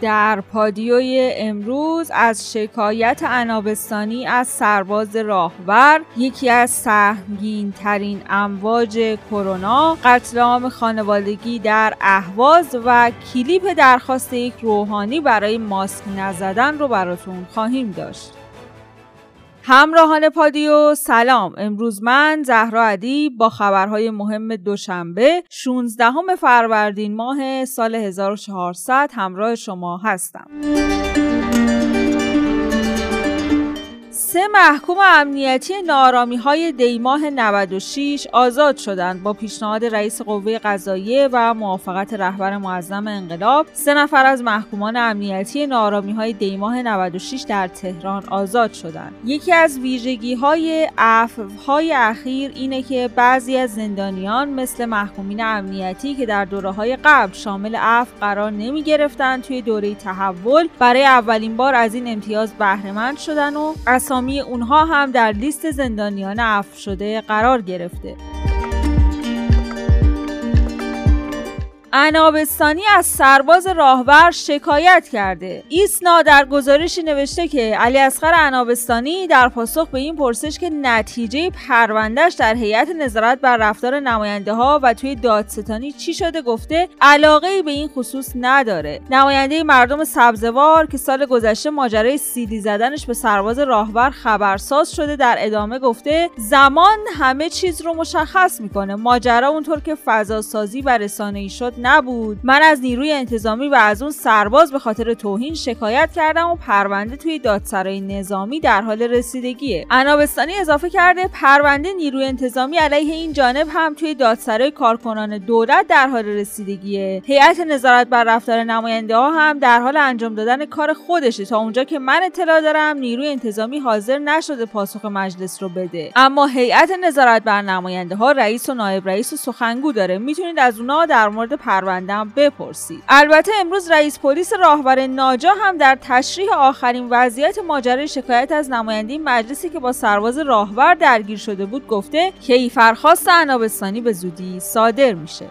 در پادیوی امروز از شکایت انابستانی از سرباز راهور یکی از سهمگین ترین امواج کرونا قتل عام خانوادگی در اهواز و کلیپ درخواست یک روحانی برای ماسک نزدن رو براتون خواهیم داشت. همراهان پادیو سلام. امروز من زهرا عدی با خبرهای مهم دوشنبه 16 فروردین ماه سال 1400 همراه شما هستم. سه محکوم امنیتی نارامی های دیماه 96 آزاد شدند. با پیشنهاد رئیس قوه قضاییه و موافقت رهبر معظم انقلاب سه نفر از محکومان امنیتی نارامی های دیماه 96 در تهران آزاد شدند. یکی از ویژگی های های اخیر اینه که بعضی از زندانیان مثل محکومین امنیتی که در دوره های قبل شامل عفو قرار نمی گرفتن توی دوره تحول برای اولین بار از این امتیاز بهرهمند شدن و اسامی اونها هم در لیست زندانیان عفو شده قرار گرفته. انابستانی از سرباز راهور شکایت کرده. ایسنا در گزارشی نوشته که علی اصغر انابستانی در پاسخ به این پرسش که نتیجه پروندهش در هیئت نظارت بر رفتار نماینده ها و توی دادستانی چی شده گفته علاقه ای به این خصوص نداره. نماینده مردم سبزوار که سال گذشته ماجرای سیدی زدنش به سرباز راهور خبرساز شده در ادامه گفته زمان همه چیز رو مشخص می‌کنه. ماجرا اونطور که فضا سازی و رسانه‌ای شد نبود. من از نیروی انتظامی و از اون سرباز به خاطر توهین شکایت کردم و پرونده توی دادسرای نظامی در حال رسیدگیه. انابستانی اضافه کرده پرونده نیروی انتظامی علیه این جانب هم توی دادسرای کارکنان دولت در حال رسیدگیه. هیئت نظارت بر رفتار نماینده ها هم در حال انجام دادن کار خودشه. تا اونجا که من اطلاع دارم نیروی انتظامی حاضر نشده پاسخ مجلس رو بده. اما هیئت نظارت بر نماینده ها رئیس و نایب رئیس و سخنگو داره. می‌تونید از اونا در مورد پروندهم بپرسید. البته امروز رئیس پلیس راهور ناجا هم در تشریح آخرین وضعیت ماجرای شکایت از نماینده مجلسی که با سرباز راهور درگیر شده بود گفته کیفرخواست عنابستانی به زودی صادر میشه.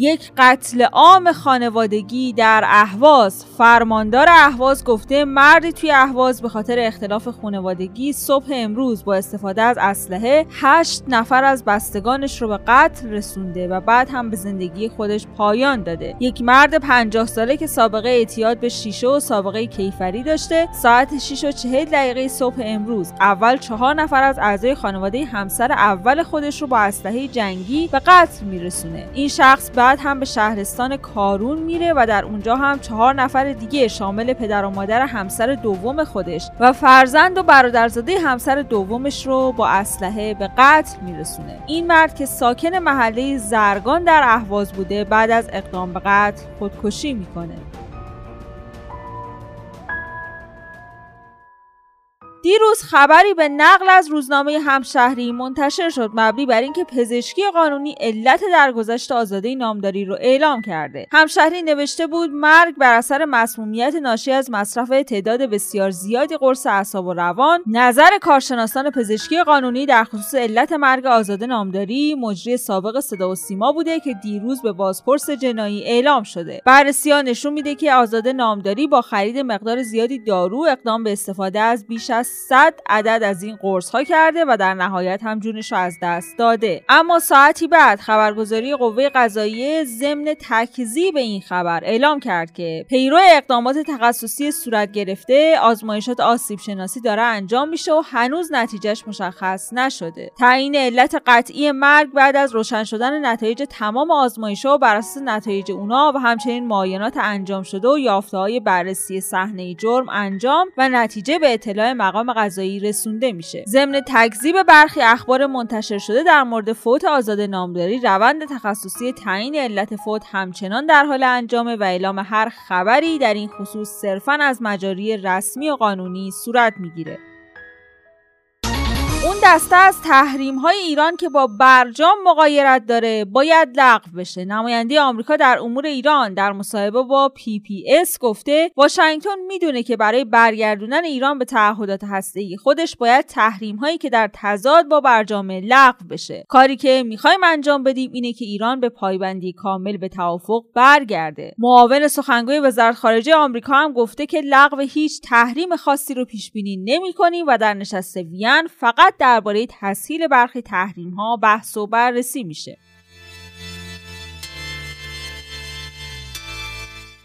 یک قتل عام خانوادگی در اهواز. فرماندار اهواز گفته مردی توی اهواز به خاطر اختلاف خانوادگی صبح امروز با استفاده از اسلحه هشت نفر از بستگانش رو به قتل رسونده و بعد هم به زندگی خودش پایان داده. یک مرد پنجاه ساله که سابقه اعتیاد به شیشه و سابقه کیفری داشته ساعت 6 و 40 دقیقه صبح امروز. اول چهار نفر از اعضای خانواده همسر اول خودش رو با اسلحه جنگی به قتل میرسونه. این شخص بعد هم به شهرستان کارون میره و در اونجا هم چهار نفر دیگه شامل پدر و مادر همسر دوم خودش و فرزند و برادرزاده همسر دومش رو با اسلحه به قتل میرسونه. این مرد که ساکن محله زرگان در اهواز بوده بعد از اقدام به قتل خودکشی می‌کنه. دیروز خبری به نقل از روزنامه همشهری منتشر شد مبنی بر اینکه پزشکی قانونی علت درگذشت آزاده نامداری رو اعلام کرده. همشهری نوشته بود مرگ بر اثر مسمومیت ناشی از مصرف تعداد بسیار زیادی قرص اعصاب و روان. نظر کارشناسان پزشکی قانونی در خصوص علت مرگ آزاده نامداری مجری سابق صدا و سیما بوده که دیروز به بازپرس جنایی اعلام شده. بررسی نشون میده که آزاده نامداری با خرید مقدار زیادی دارو اقدام به استفاده از بیش از 100 عدد از این قرص ها کرده و در نهایت هم جونش از دست داده. اما ساعتی بعد خبرگزاری قوه قضاییه ضمن تکذیب این خبر اعلام کرد که پیرو اقدامات تخصصی صورت گرفته آزمایشات آسیب شناسی داره انجام میشه و هنوز نتیجهش مشخص نشده. تعیین علت قطعی مرگ بعد از روشن شدن نتایج تمام آزمایشها و بر اساس نتایج اونا و همچنین معاینات انجام شده و یافته های بررسی صحنه جرم انجام و نتیجه به اطلاع مقام قضایی رسونده میشه. ضمن تکذیب برخی اخبار منتشر شده در مورد فوت آزاد نامداری روند تخصصی تعیین علت فوت همچنان در حال انجامه و اعلام هر خبری در این خصوص صرفا از مجاری رسمی و قانونی صورت می‌گیره. اون دسته از تحریم های ایران که با برجام مغایرت داره باید لغو بشه. نماینده آمریکا در امور ایران در مصاحبه با PBS گفته واشنگتن می‌دونه که برای برگردوندن ایران به تعهدات هسته‌ای خودش باید تحریم هایی که در تضاد با برجام لغو بشه. کاری که می‌خوایم انجام بدیم اینه که ایران به پایبندی کامل به توافق برگرده. معاون سخنگوی وزارت خارجه آمریکا هم گفته که لغو هیچ تحریم خاصی رو پیش بینی نمی‌کنیم و در نشست وین فقط درباره تسهیل برخی تحریم ها بحث و بررسی میشه.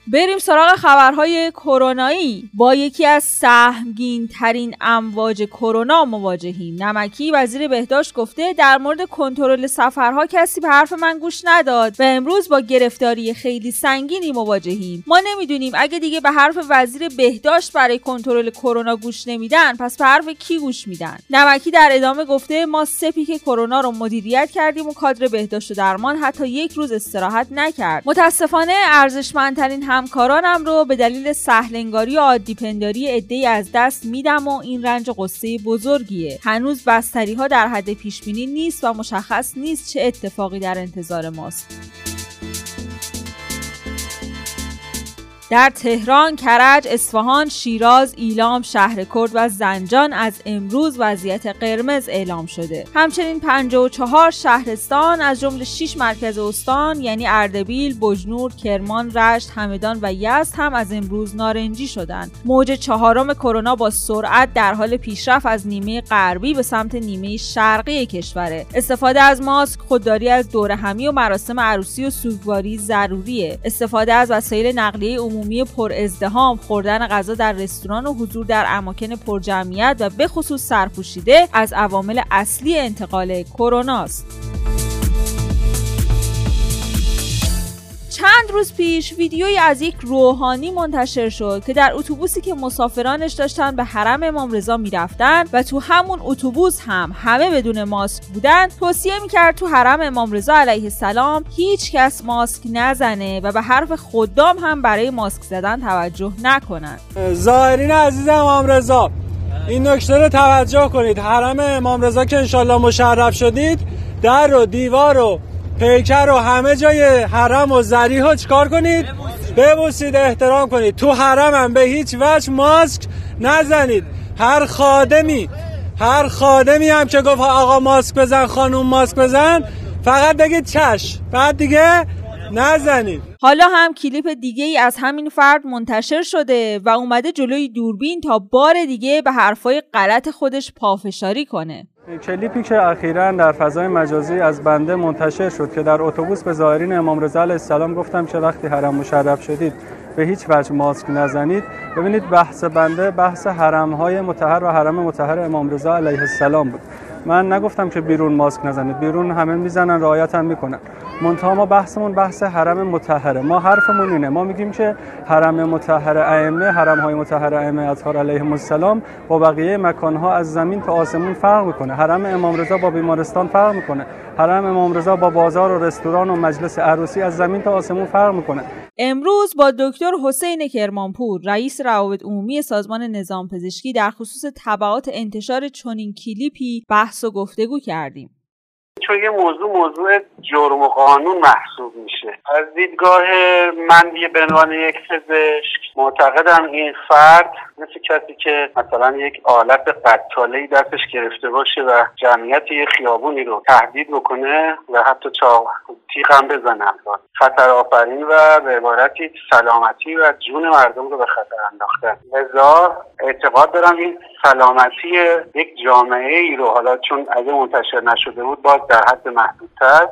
بریم سراغ خبرهای کرونایی. با یکی از سهمگین ترین امواج کرونا مواجهیم. نمکی وزیر بهداشت گفته در مورد کنترل سفرها کسی به حرف من گوش نداد و امروز با گرفتاری خیلی سنگینی مواجهیم. ما نمی‌دونیم اگه دیگه به حرف وزیر بهداشت برای کنترل کرونا گوش نمیدن پس به حرف کی گوش میدن؟ نمکی در ادامه گفته ما پیک کرونا رو مدیریت کردیم و کادر بهداشت و درمان حتی یک روز استراحت نکرد. متاسفانه ارزشمندترین همکارانم رو به دلیل سهلنگاری و عادیپنداری عدهای از دست میدم و این رنج قصه بزرگیه. هنوز بستری ها در حد پیش بینی نیست و مشخص نیست چه اتفاقی در انتظار ماست. در تهران، کرج، اصفهان، شیراز، ایلام، شهر کرد و زنجان از امروز وضعیت قرمز اعلام شده. همچنین 54 شهرستان از جمله 6 مرکز استان یعنی اردبیل، بجنور، کرمان، رشت، همدان و یزد هم از امروز نارنجی شدند. موج چهارم کرونا با سرعت در حال پیشرفت از نیمه غربی به سمت نیمه شرقی کشوره. استفاده از ماسک، خودداری از دوره همی و مراسم عروسی و سوگواری ضروریه. استفاده از وسایل نقلیه عمومی عمومی پر ازدهام خوردن غذا در رستوران و حضور در اماکن پرجمعیت و به خصوص سرپوشیده از عوامل اصلی انتقال کرونا است. چند روز پیش ویدیویی از یک روحانی منتشر شد که در اتوبوسی که مسافرانش داشتن به حرم امام رضا می‌رفتن و تو همون اتوبوس هم همه بدون ماسک بودن توصیه می‌کرد تو حرم امام رضا علیه السلام هیچ کس ماسک نزنه و به حرف خدام هم برای ماسک زدن توجه نکنن. ظاهرین عزیز امام رضا این نکته رو توجه کنید. حرم امام رضا که انشالله مشرف شدید در و دیوار و پیکر و همه جای حرم و زریح ها چکار کنید؟ ببوسید. احترام کنید. تو حرم هم به هیچ وجه ماسک نزنید. هر خادمی هر خادمی هم که گفت آقا ماسک بزن خانوم ماسک بزن فقط بگید چش بعد دیگه نزنید. حالا هم کلیپ دیگه ای از همین فرد منتشر شده و اومده جلوی دوربین تا بار دیگه به حرفای غلط خودش پافشاری کنه. کلیپی که اخیرا در فضای مجازی از بنده منتشر شد که در اتوبوس به ظاهرین امام رضا علیه السلام گفتم که وقتی حرم مشرف شدید. به هیچ وجه ماسک نزنید. ببینید بحث بنده بحث حرم های متحر و حرم متحر امام رضا علیه السلام بود. من نگفتم که بیرون ماسک نزنید. بیرون همه می‌زنن رعایت هم می‌کنن. منتها ما بحثمون بحث حرم متحره ما حرفمون اینه. ما میگیم که حرم متحر ائمه حرم های متحر ائمه اطهار علیهم السلام با بقیه مکان ها از زمین تا آسمون فرق می‌کنه. حرم امام رضا با بیمارستان فرق می‌کنه. حرم امام رضا با بازار و رستوران و مجلس عروسی از زمین تا آسمون فرق می‌کنه. امروز با دکتر حسین کرمانپور رئیس روابط عمومی سازمان نظام پزشکی در خصوص تبعات انتشار چنین کلیپی بحث و گفتگو کردیم. چون یه موضوع موضوع جرم و قانون محسوب میشه. از دیدگاه من به عنوان یک پزشک معتقدم این فرد مثل کسی که مثلا یک آلت قتاله ای دستش گرفته باشه و جمعیت یه خیابونی رو تهدید بکنه و حتی چاق تیغ هم بزنه خطر آفرین و به عبارتی سلامتی و جون مردم رو به خطر انداختن لذا اعتقاد دارم این سلامتی یک جامعه ای رو حالا چون اگه منتشر نشده بود باز در حد محدودتر.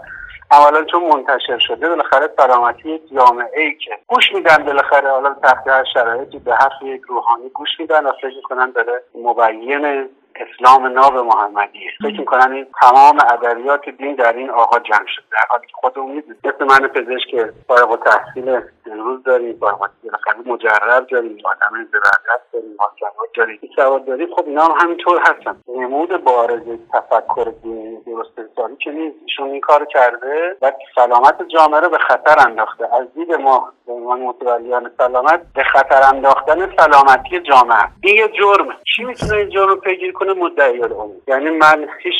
اولا چون منتشر شده بالاخره سلامتی یک جامعه ای که گوش میدن بالاخره حالا تحت هر شرایطی به حرف یک روحانی گوش میدن و فکر می‌کنن داره مبین اسلام ناب محمدیه فکر می‌کنن این تمام ادبیات دین در این آقا جمع شده. در حالی که خودمون می‌دونیم. مثل من پزشک فارغ تحصیل امروز داریم بالاخره مجرب داریم آدم زبردست داریم حاکمات داریم. این سواد داریم خب اینا هم همینطور هستن. نمود بارز تفکر دینی درست حسابی که نیست. ایشون این کار کرده و سلامت جامعه رو به خطر انداخته. از دید ما به عنوان متولیان سلامت به خطر انداختن سلامتی جامعه. این یه جرمه. کی می‌تونه این جرم پیگیری کنه مدعی العموم یعنی من هیچ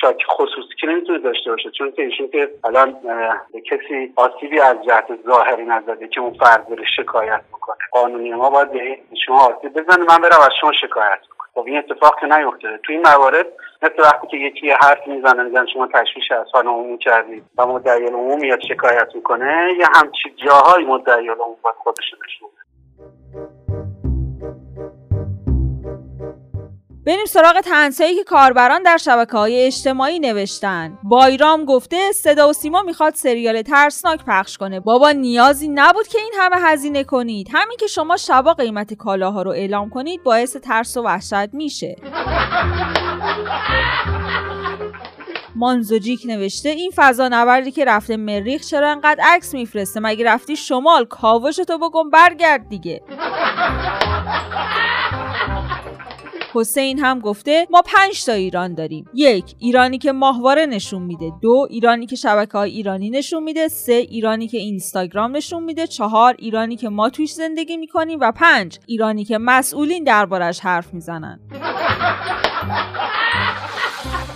شاک خصوصی که نمی‌تونه داشته باشه چون که ایشون که الان به کسی آسیبی از جهت ظاهری نزده که اون فرد بره شکایت می‌کنه قانونی ما باید به شما آسیب بزنه من برم از شما شکایت خب این اتفاق که نیفتاده. تو این موارد مثل وقتی که یکی حرف می‌زنه میگن شما تشویش اذهان عمومی کردید و مدعی العموم میاد شکایت می‌کنه یه همچی جاهای مدعی العموم باید خودش نشون بریم سراغ تنسایی که کاربران در شبکه های اجتماعی نوشتن. بایرام گفته صدا و سیما می‌خواد سریال ترسناک پخش کنه. بابا نیازی نبود که این همه هزینه کنید. همین که شما شبا قیمت کالاها رو اعلام کنید باعث ترس و وحشت میشه. مانزوجیک نوشته این فضا نوردی که رفته مریخ چرا انقدر عکس میفرسته؟ مگه رفتی شمال؟ کاوشتو بگم برگرد دیگه. حسین هم گفته ما پنج تا ایران داریم. یک ایرانی که ماهواره نشون میده. دو ایرانی که شبکه های ایرانی نشون میده. سه ایرانی که اینستاگرام نشون میده. چهار ایرانی که ما توش زندگی می‌کنیم. و پنج ایرانی که مسئولین دربارش حرف می‌زنن.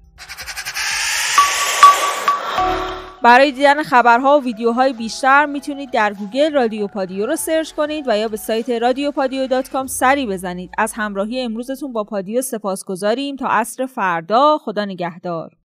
برای دیدن خبرها و ویدیوهای بیشتر می‌تونید در گوگل رادیو پادیو رو search کنید و یا به سایت رادیو پادیو dot com سری بزنید. از همراهی امروزتون با پادیو سپاسگزاریم تا عصر فردا خدا نگهدار.